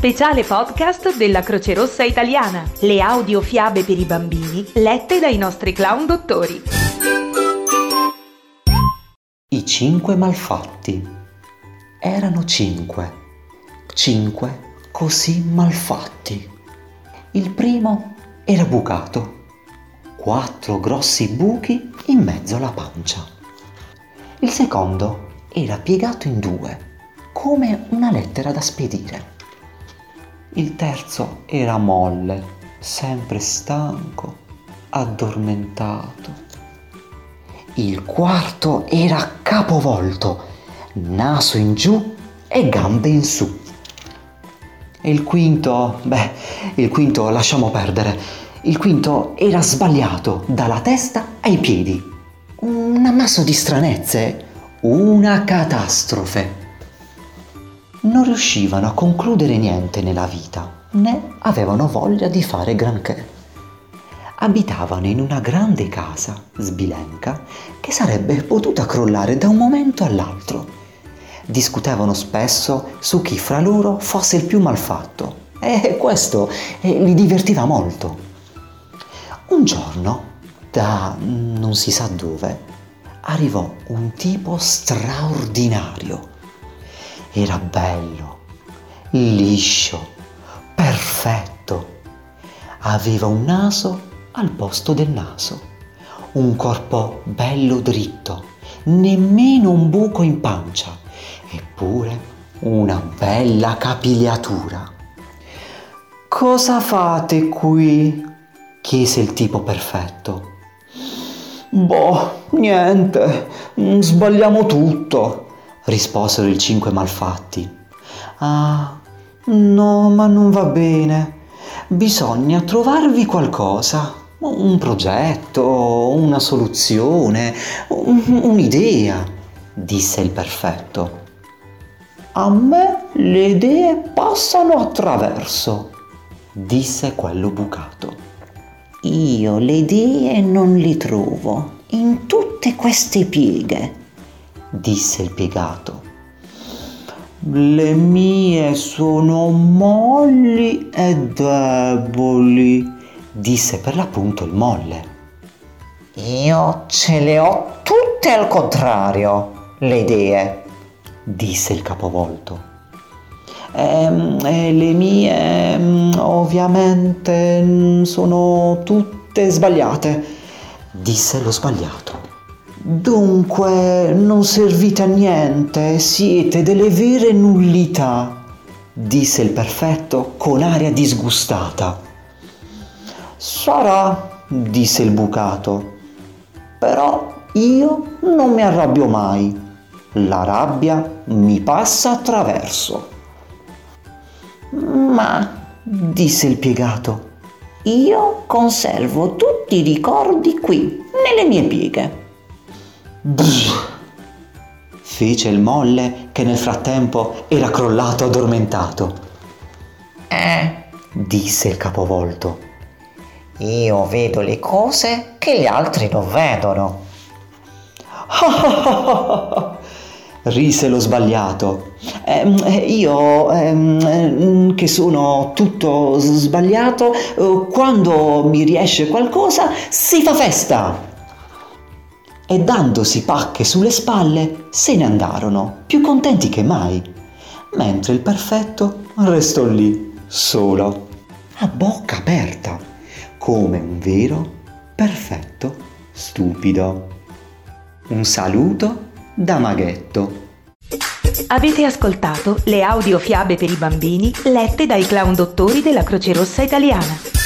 speciale podcast della Croce Rossa Italiana, le audiofiabe per i bambini lette dai nostri clown dottori. I cinque malfatti. Erano cinque. Cinque così malfatti. Il primo era bucato. Quattro grossi buchi in mezzo alla pancia. Il secondo era piegato in due, come una lettera da spedire. Il terzo era molle, sempre stanco, addormentato. Il quarto era capovolto, naso in giù e gambe in su. E il quinto, beh, il quinto lasciamo perdere. Il quinto era sbagliato dalla testa ai piedi. Un ammasso di stranezze, una catastrofe non riuscivano a concludere niente nella vita, né avevano voglia di fare granché. Abitavano in una grande casa, sbilenca, che sarebbe potuta crollare da un momento all'altro. Discutevano spesso su chi fra loro fosse il più malfatto e questo eh, li divertiva molto. Un giorno, da non si sa dove, arrivò un tipo straordinario era bello, liscio, perfetto. Aveva un naso al posto del naso, un corpo bello dritto, nemmeno un buco in pancia, eppure una bella capigliatura. Cosa fate qui? chiese il tipo perfetto. Boh, niente, sbagliamo tutto, risposero i cinque malfatti. Ah, no, ma non va bene. Bisogna trovarvi qualcosa, un progetto, una soluzione, un'idea, disse il perfetto. A me le idee passano attraverso, disse quello bucato. Io le idee non li trovo in tutte queste pieghe, disse il piegato. Le mie sono molli e deboli, disse per l'appunto il molle. Io ce le ho tutte al contrario, le idee, disse il capovolto. E, e le mie mm, ovviamente mm, sono tutte sbagliate, disse lo sbagliato. Dunque non servite a niente, siete delle vere nullità, disse il perfetto con aria disgustata. Sarà, disse il bucato, però io non mi arrabbio mai. La rabbia mi passa attraverso. Ma, disse il piegato, io conservo tutti i ricordi qui, nelle mie pieghe. Brr, fece il molle che nel frattempo era crollato addormentato. Eh, disse il capovolto. Io vedo le cose che gli altri non vedono. rise lo sbagliato. Eh, io, eh, che sono tutto sbagliato, eh, quando mi riesce qualcosa si fa festa e dandosi pacche sulle spalle se ne andarono, più contenti che mai, mentre il perfetto restò lì, solo, a bocca aperta, come un vero perfetto stupido. Un saluto da Maghetto. Avete ascoltato le audiofiabe per i bambini lette dai clown dottori della Croce Rossa Italiana.